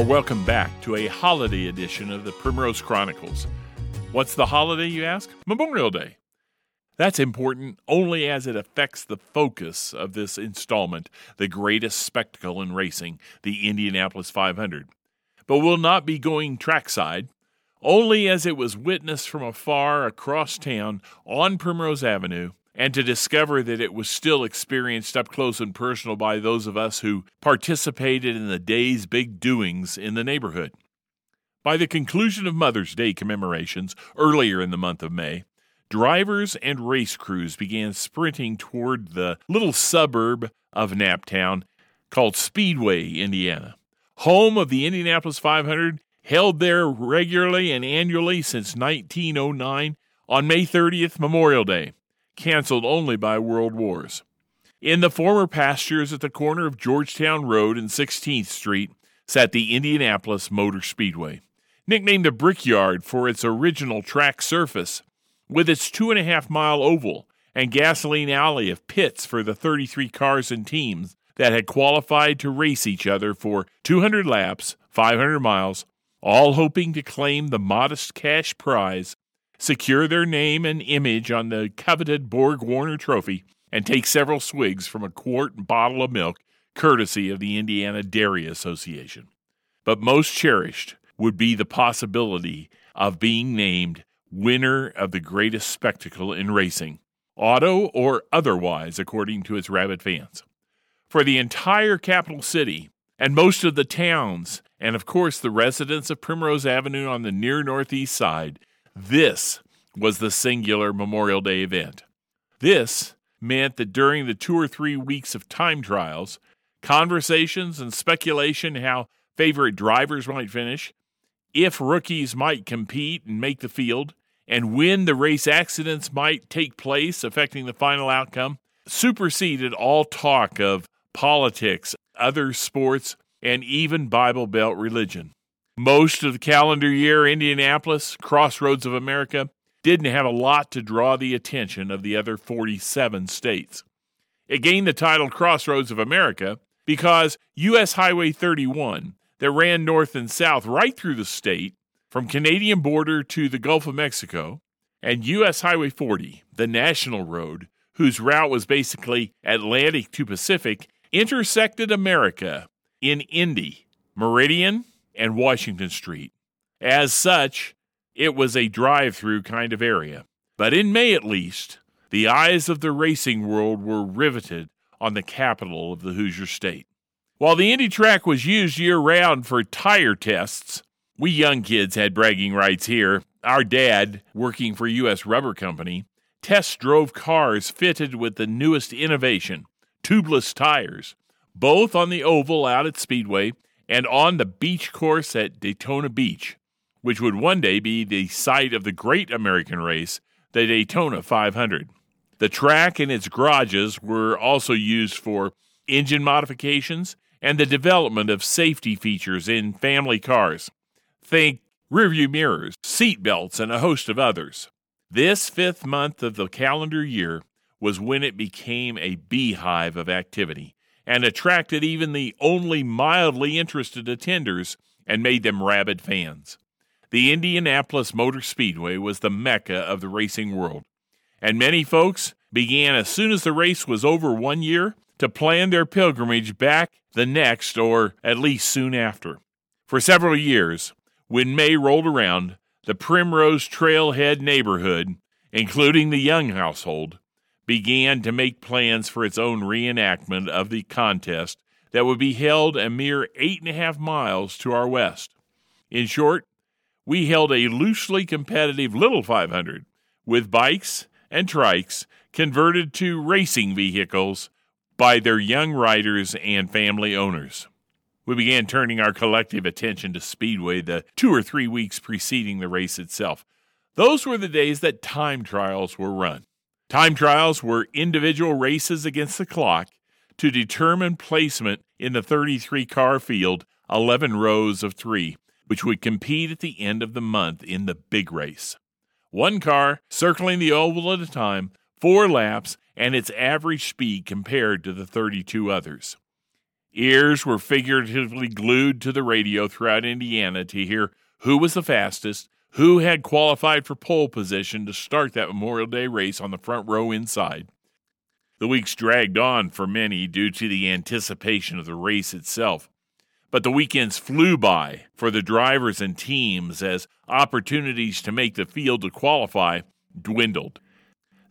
Or welcome back to a holiday edition of the Primrose Chronicles. What's the holiday, you ask? Memorial Day. That's important only as it affects the focus of this installment, the greatest spectacle in racing, the Indianapolis 500. But we'll not be going trackside, only as it was witnessed from afar across town on Primrose Avenue and to discover that it was still experienced up close and personal by those of us who participated in the day's big doings in the neighborhood. By the conclusion of Mother's Day commemorations earlier in the month of May, drivers and race crews began sprinting toward the little suburb of Naptown called Speedway, Indiana, home of the Indianapolis 500, held there regularly and annually since 1909 on May 30th, Memorial Day canceled only by world wars. In the former pastures at the corner of Georgetown Road and 16th Street sat the Indianapolis Motor Speedway, nicknamed the Brickyard for its original track surface, with its two and a half mile oval and gasoline alley of pits for the 33 cars and teams that had qualified to race each other for 200 laps, 500 miles, all hoping to claim the modest cash prize secure their name and image on the coveted Borg Warner trophy, and take several swigs from a quart bottle of milk courtesy of the Indiana Dairy Association. But most cherished would be the possibility of being named winner of the greatest spectacle in racing, auto or otherwise, according to its rabid fans. For the entire capital city and most of the towns, and of course the residents of Primrose Avenue on the near northeast side, this was the singular Memorial Day event. This meant that during the two or three weeks of time trials, conversations and speculation how favorite drivers might finish, if rookies might compete and make the field, and when the race accidents might take place affecting the final outcome, superseded all talk of politics, other sports, and even Bible Belt religion. Most of the calendar year, Indianapolis, Crossroads of America, didn't have a lot to draw the attention of the other 47 states. It gained the title Crossroads of America because U.S. Highway 31, that ran north and south right through the state from Canadian border to the Gulf of Mexico, and U.S. Highway 40, the national road, whose route was basically Atlantic to Pacific, intersected America in Indy, Meridian, and Washington Street. As such, it was a drive through kind of area. But in May at least, the eyes of the racing world were riveted on the capital of the Hoosier State. While the Indy track was used year round for tire tests, we young kids had bragging rights here. Our dad, working for U.S. Rubber Company, test drove cars fitted with the newest innovation, tubeless tires, both on the oval out at Speedway and on the beach course at Daytona Beach, which would one day be the site of the great American race, the Daytona 500. The track and its garages were also used for engine modifications and the development of safety features in family cars. Think rearview mirrors, seat belts, and a host of others. This fifth month of the calendar year was when it became a beehive of activity and attracted even the only mildly interested attenders and made them rabid fans. The Indianapolis Motor Speedway was the mecca of the racing world, and many folks began as soon as the race was over one year to plan their pilgrimage back the next or at least soon after. For several years, when May rolled around, the Primrose Trailhead neighborhood, including the Young household, began to make plans for its own reenactment of the contest that would be held a mere eight and a half miles to our west. In short, we held a loosely competitive little 500 with bikes and trikes converted to racing vehicles by their young riders and family owners. We began turning our collective attention to Speedway the two or three weeks preceding the race itself. Those were the days that time trials were run. Time trials were individual races against the clock to determine placement in the 33 car field, 11 rows of three, which would compete at the end of the month in the big race. One car circling the oval at a time, four laps, and its average speed compared to the 32 others. Ears were figuratively glued to the radio throughout Indiana to hear who was the fastest, who had qualified for pole position to start that Memorial Day race on the front row inside. The weeks dragged on for many due to the anticipation of the race itself. But the weekends flew by for the drivers and teams as opportunities to make the field to qualify dwindled.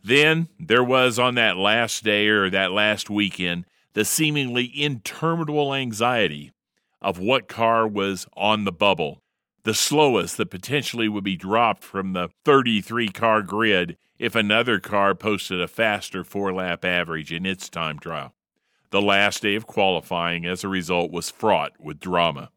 Then there was on that last day or that last weekend the seemingly interminable anxiety of what car was on the bubble, the slowest that potentially would be dropped from the 33 car grid if another car posted a faster four lap average in its time trial. The last day of qualifying, as a result, was fraught with drama.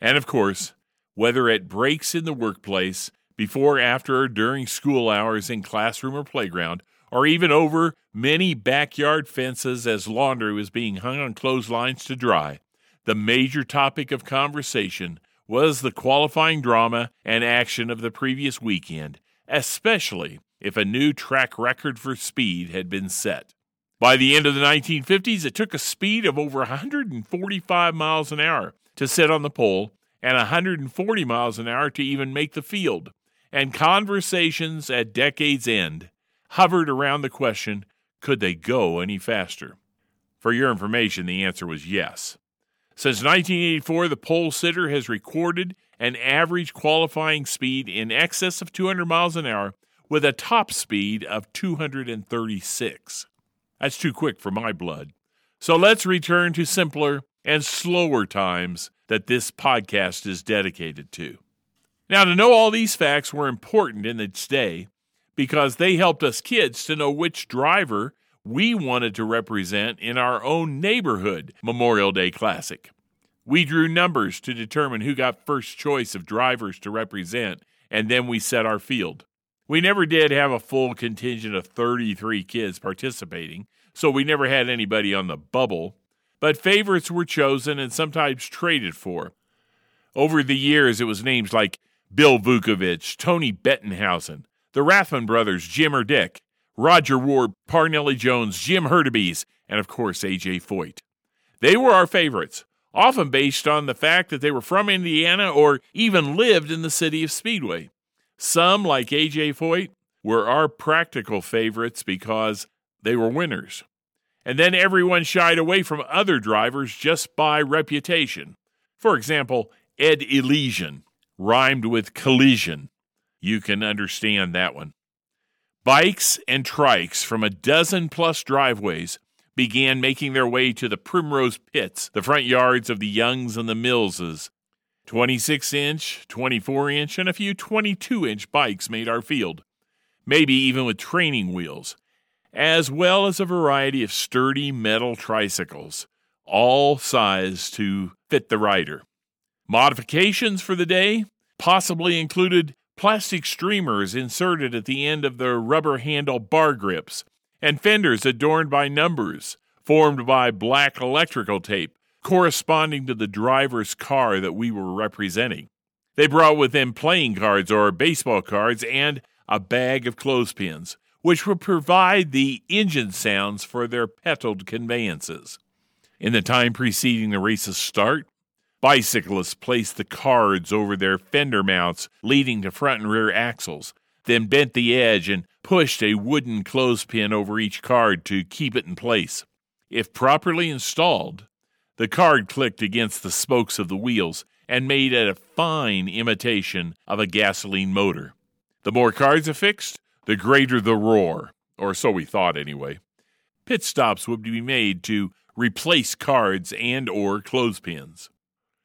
And of course, whether at breaks in the workplace, before, after, or during school hours in classroom or playground, or even over many backyard fences as laundry was being hung on clotheslines to dry, the major topic of conversation was the qualifying drama and action of the previous weekend, especially if a new track record for speed had been set. By the end of the 1950s, it took a speed of over 145 miles an hour to sit on the pole and 140 miles an hour to even make the field. And conversations at decade's end hovered around the question could they go any faster? For your information, the answer was yes. Since 1984, the pole sitter has recorded an average qualifying speed in excess of 200 miles an hour with a top speed of 236. That's too quick for my blood. So let's return to simpler and slower times that this podcast is dedicated to. Now, to know all these facts were important in its day because they helped us kids to know which driver we wanted to represent in our own neighborhood Memorial Day Classic. We drew numbers to determine who got first choice of drivers to represent, and then we set our field. We never did have a full contingent of 33 kids participating, so we never had anybody on the bubble, but favorites were chosen and sometimes traded for. Over the years, it was names like Bill Vukovich, Tony Bettenhausen, the Rathmann brothers, Jim or Dick, Rodger Ward, Parnelli Jones, Jim Hurtubise, and of course, A.J. Foyt. They were our favorites, often based on the fact that they were from Indiana or even lived in the city of Speedway. Some, like AJ Foyt, were our practical favorites because they were winners. And then everyone shied away from other drivers just by reputation. For example, Ed Elisian rhymed with collision. You can understand that one. Bikes and trikes from a dozen plus driveways began making their way to the Primrose Pits, the front yards of the Youngs and the Millses, 26 inch, 24 inch, and a few 22 inch bikes made our field, maybe even with training wheels, as well as a variety of sturdy metal tricycles, all sized to fit the rider. Modifications for the day possibly included plastic streamers inserted at the end of the rubber handle bar grips, and fenders adorned by numbers formed by black electrical tape corresponding to the driver's car that we were representing. They brought with them playing cards or baseball cards and a bag of clothespins, which would provide the engine sounds for their pedaled conveyances. In the time preceding the race's start, bicyclists placed the cards over their fender mounts leading to front and rear axles, then bent the edge and pushed a wooden clothespin over each card to keep it in place. If properly installed, the card clicked against the spokes of the wheels and made a fine imitation of a gasoline motor. The more cards affixed, the greater the roar, or so we thought anyway. Pit stops would be made to replace cards and or clothespins.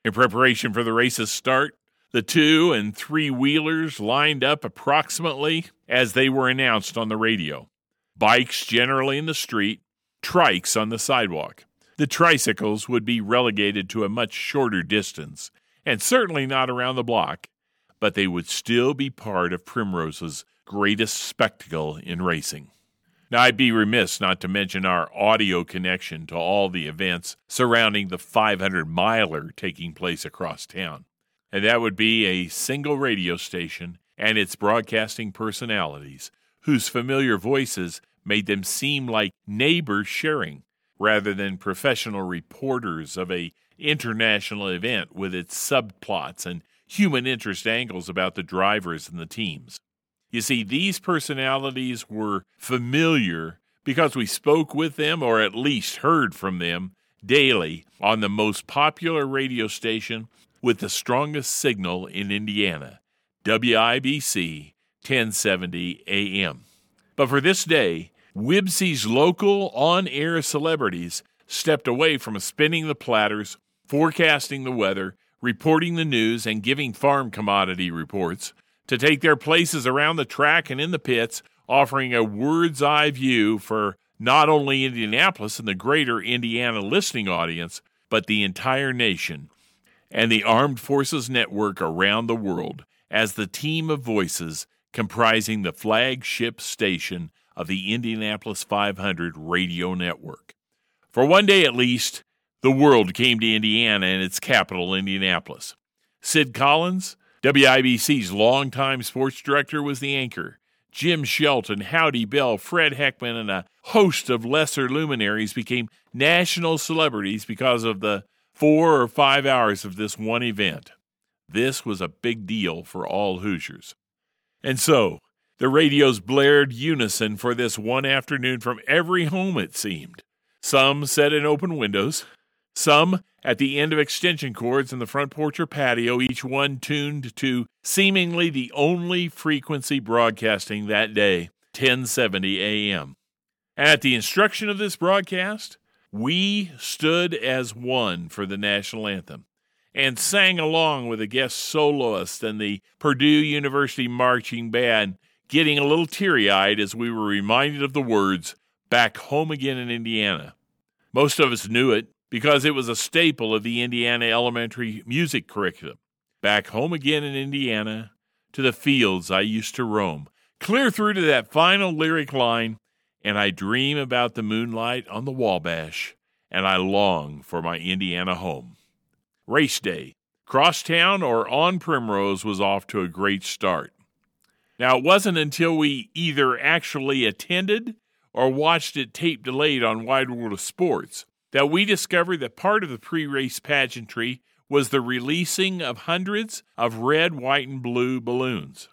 In preparation for the race's start, the two and three wheelers lined up approximately as they were announced on the radio. Bikes generally in the street, trikes on the sidewalk. The tricycles would be relegated to a much shorter distance, and certainly not around the block, but they would still be part of Primrose's greatest spectacle in racing. Now, I'd be remiss not to mention our audio connection to all the events surrounding the 500 miler taking place across town. And that would be a single radio station and its broadcasting personalities, whose familiar voices made them seem like neighbors sharing rather than professional reporters of a international event with its subplots and human interest angles about the drivers and the teams. You see, these personalities were familiar because we spoke with them or at least heard from them daily on the most popular radio station with the strongest signal in Indiana, WIBC 1070 AM. But for this day, Wibsy's local on air celebrities stepped away from spinning the platters, forecasting the weather, reporting the news, and giving farm commodity reports to take their places around the track and in the pits, offering a word's eye view for not only Indianapolis and the greater Indiana listening audience, but the entire nation and the Armed Forces Network around the world as the team of voices comprising the flagship station of the Indianapolis 500 radio network. For one day at least, the world came to Indiana and its capital, Indianapolis. Sid Collins, WIBC's longtime sports director, was the anchor. Jim Shelton, Howdy Bell, Fred Heckman, and a host of lesser luminaries became national celebrities because of the four or five hours of this one event. This was a big deal for all Hoosiers. And so, the radios blared unison for this one afternoon from every home, it seemed. Some set in open windows, some at the end of extension cords in the front porch or patio, each one tuned to seemingly the only frequency broadcasting that day, 1070 AM. At the instruction of this broadcast, we stood as one for the national anthem and sang along with the guest soloist and the Purdue University Marching Band getting a little teary eyed as we were reminded of the words, Back Home Again in Indiana. Most of us knew it because it was a staple of the Indiana elementary music curriculum. Back home again in Indiana, to the fields I used to roam, clear through to that final lyric line, and I dream about the moonlight on the Wabash, and I long for my Indiana home. Race day. Crosstown or on Primrose was off to a great start. Now, it wasn't until we either actually attended or watched it tape delayed on Wide World of Sports that we discovered that part of the pre race pageantry was the releasing of hundreds of red, white, and blue balloons.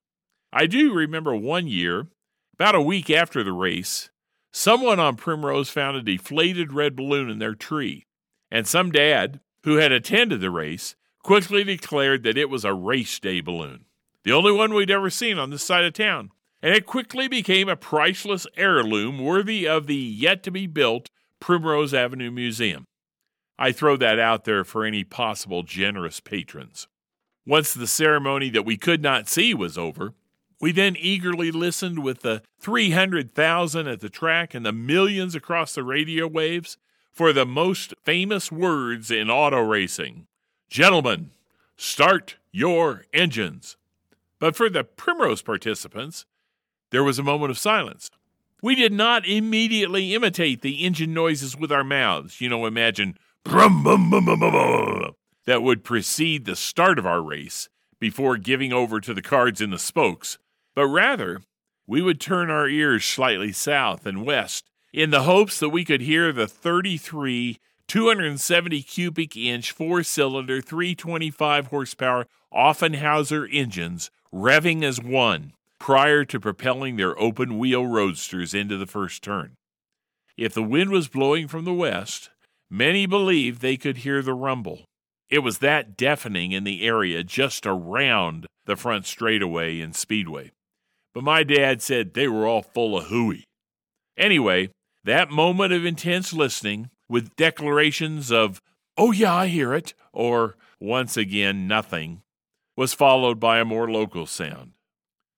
I do remember one year, about a week after the race, someone on Primrose found a deflated red balloon in their tree, and some dad who had attended the race quickly declared that it was a race day balloon the only one we'd ever seen on this side of town, and it quickly became a priceless heirloom worthy of the yet to be built Primrose Avenue Museum. I throw that out there for any possible generous patrons. Once the ceremony that we could not see was over, we then eagerly listened with the 300,000 at the track and the millions across the radio waves for the most famous words in auto racing Gentlemen, start your engines. But for the Primrose participants, there was a moment of silence. We did not immediately imitate the engine noises with our mouths. You know, imagine brum, bum, bum, bum, bum, that would precede the start of our race before giving over to the cards in the spokes, but rather we would turn our ears slightly south and west in the hopes that we could hear the 33 270 cubic inch four cylinder 325 horsepower Offenhauser engines revving as one prior to propelling their open wheel roadsters into the first turn. If the wind was blowing from the west, many believed they could hear the rumble. It was that deafening in the area just around the front straightaway and speedway. But my dad said they were all full of hooey. Anyway, that moment of intense listening, with declarations of, oh yeah, I hear it, or once again, nothing, was followed by a more local sound.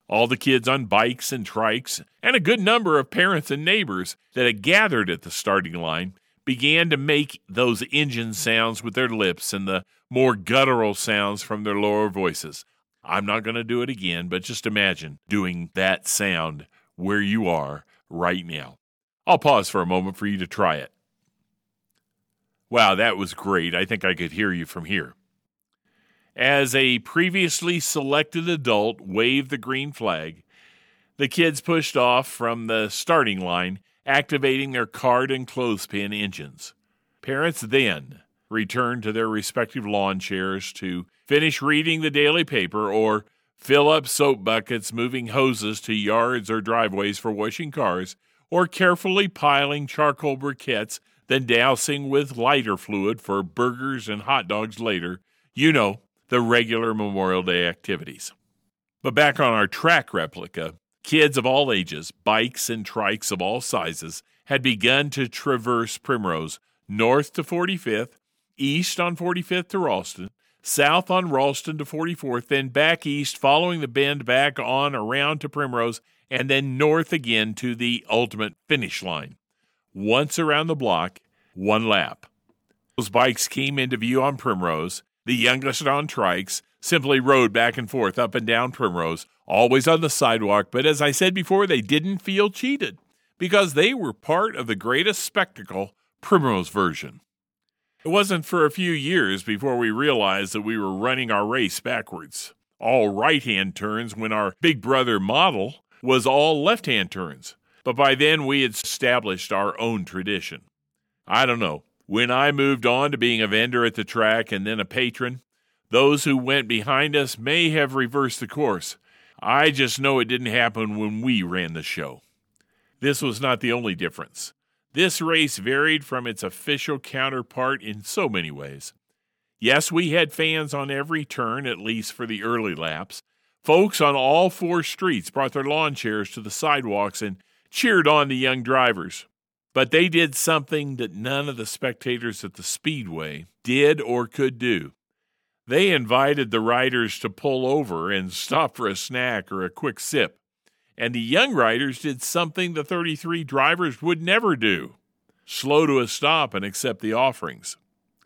All the kids on bikes and trikes, and a good number of parents and neighbors that had gathered at the starting line, began to make those engine sounds with their lips and the more guttural sounds from their lower voices. I'm not going to do it again, but just imagine doing that sound where you are right now. I'll pause for a moment for you to try it. Wow, that was great. I think I could hear you from here. As a previously selected adult waved the green flag, the kids pushed off from the starting line activating their card and clothespin engines. Parents then returned to their respective lawn chairs to finish reading the daily paper or fill up soap buckets moving hoses to yards or driveways for washing cars, or carefully piling charcoal briquettes, then dousing with lighter fluid for burgers and hot dogs later. You know, the regular Memorial Day activities. But back on our track replica, kids of all ages, bikes and trikes of all sizes, had begun to traverse Primrose north to 45th, east on 45th to Ralston, south on Ralston to 44th, then back east, following the bend back on around to Primrose, and then north again to the ultimate finish line. Once around the block, one lap. Those bikes came into view on Primrose. The youngest on trikes simply rode back and forth up and down Primrose, always on the sidewalk, but as I said before, they didn't feel cheated because they were part of the greatest spectacle, Primrose version. It wasn't for a few years before we realized that we were running our race backwards. All right hand turns when our big brother model was all left hand turns. But by then we had established our own tradition. I don't know. When I moved on to being a vendor at the track and then a patron, those who went behind us may have reversed the course. I just know it didn't happen when we ran the show. This was not the only difference. This race varied from its official counterpart in so many ways. Yes, we had fans on every turn, at least for the early laps. Folks on all four streets brought their lawn chairs to the sidewalks and cheered on the young drivers. But they did something that none of the spectators at the Speedway did or could do. They invited the riders to pull over and stop for a snack or a quick sip and the young riders did something the 33 drivers would never do slow to a stop and accept the offerings.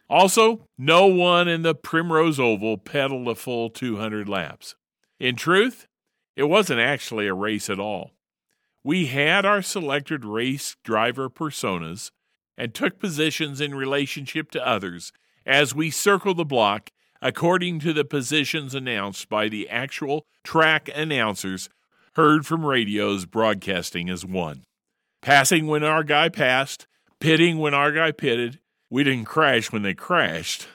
Also, no one in the Primrose Oval pedaled a full 200 laps. In truth, it wasn't actually a race at all. We had our selected race driver personas and took positions in relationship to others as we circled the block according to the positions announced by the actual track announcers heard from radios broadcasting as one. Passing when our guy passed, pitting when our guy pitted. We didn't crash when they crashed,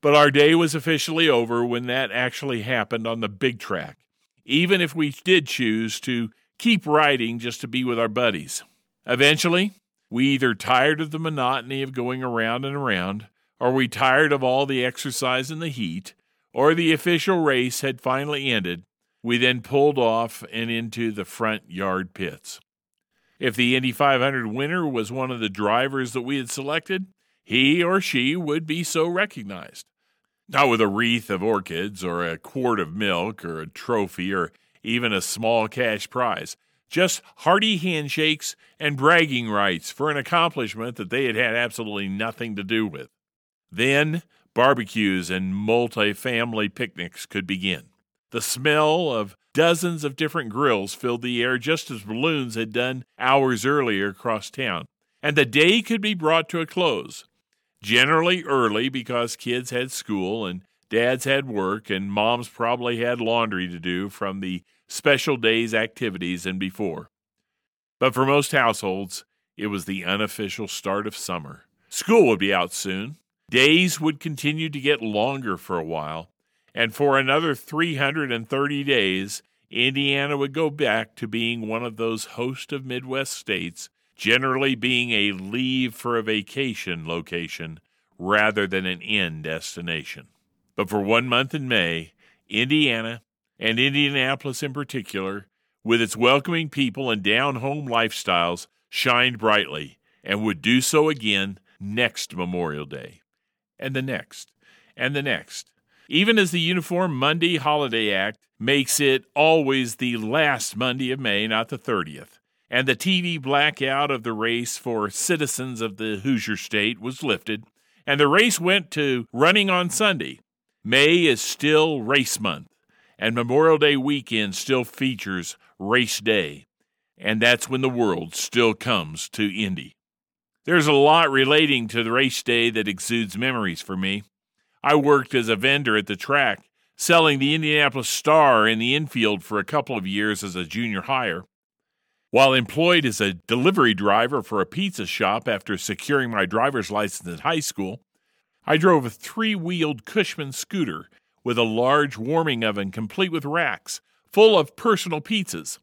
but our day was officially over when that actually happened on the big track, even if we did choose to keep riding just to be with our buddies. Eventually, we either tired of the monotony of going around and around, or we tired of all the exercise and the heat, or the official race had finally ended we then pulled off and into the front yard pits. If the Indy 500 winner was one of the drivers that we had selected, he or she would be so recognized. Not with a wreath of orchids or a quart of milk or a trophy or even a small cash prize, just hearty handshakes and bragging rights for an accomplishment that they had had absolutely nothing to do with. Then barbecues and multi family picnics could begin. The smell of dozens of different grills filled the air just as balloons had done hours earlier across town, and the day could be brought to a close. Generally early because kids had school and dads had work and moms probably had laundry to do from the special day's activities and before. But for most households, it was the unofficial start of summer. School would be out soon. Days would continue to get longer for a while, and for another 330 days, Indiana would go back to being one of those host of Midwest states, generally being a leave for a vacation location rather than an end destination. But for one month in May, Indiana, and Indianapolis in particular, with its welcoming people and down home lifestyles, shined brightly and would do so again next Memorial Day, and the next, and the next, even as the Uniform Monday Holiday Act makes it always the last Monday of May, not the 30th. And the TV blackout of the race for citizens of the Hoosier State was lifted, and the race went to running on Sunday. May is still race month, and Memorial Day weekend still features race day, and that's when the world still comes to Indy. There's a lot relating to the race day that exudes memories for me. I worked as a vendor at the track, selling the Indianapolis Star in the infield for a couple of years as a junior hire. While employed as a delivery driver for a pizza shop after securing my driver's license in high school, I drove a three wheeled Cushman scooter with a large warming oven complete with racks full of personal pizzas,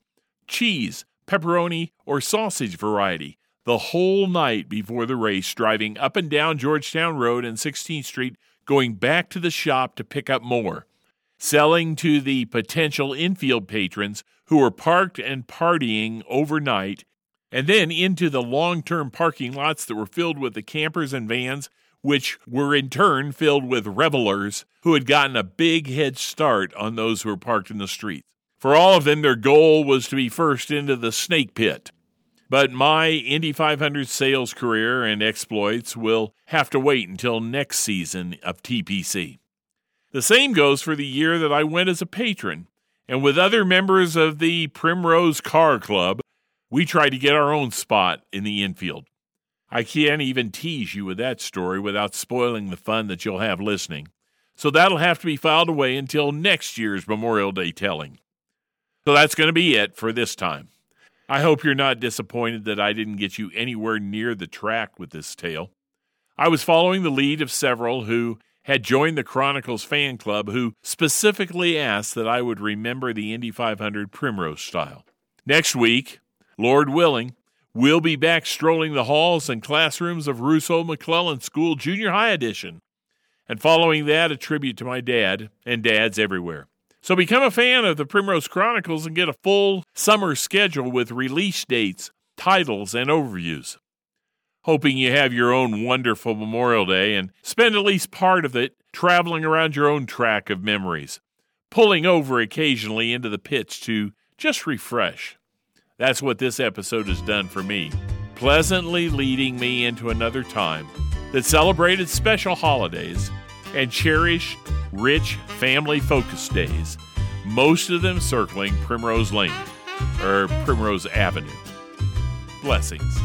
cheese, pepperoni, or sausage variety, the whole night before the race, driving up and down Georgetown Road and 16th Street, going back to the shop to pick up more, selling to the potential infield patrons who were parked and partying overnight, and then into the long term parking lots that were filled with the campers and vans which were in turn filled with revelers who had gotten a big head start on those who were parked in the streets. For all of them, their goal was to be first into the snake pit. But my Indy 500 sales career and exploits will have to wait until next season of TPC. The same goes for the year that I went as a patron, and with other members of the Primrose Car Club, we tried to get our own spot in the infield. I can't even tease you with that story without spoiling the fun that you'll have listening. So that'll have to be filed away until next year's Memorial Day telling. So that's going to be it for this time. I hope you're not disappointed that I didn't get you anywhere near the track with this tale. I was following the lead of several who had joined the Chronicles fan club who specifically asked that I would remember the Indy 500 Primrose style. Next week, Lord willing, We'll be back strolling the halls and classrooms of Rousseau McClellan School Junior High Edition. And following that, a tribute to my dad and dads everywhere. So become a fan of the Primrose Chronicles and get a full summer schedule with release dates, titles, and overviews. Hoping you have your own wonderful Memorial Day and spend at least part of it traveling around your own track of memories, pulling over occasionally into the pits to just refresh. That's what this episode has done for me, pleasantly leading me into another time that celebrated special holidays and cherished rich family focused days, most of them circling Primrose Lane or Primrose Avenue. Blessings.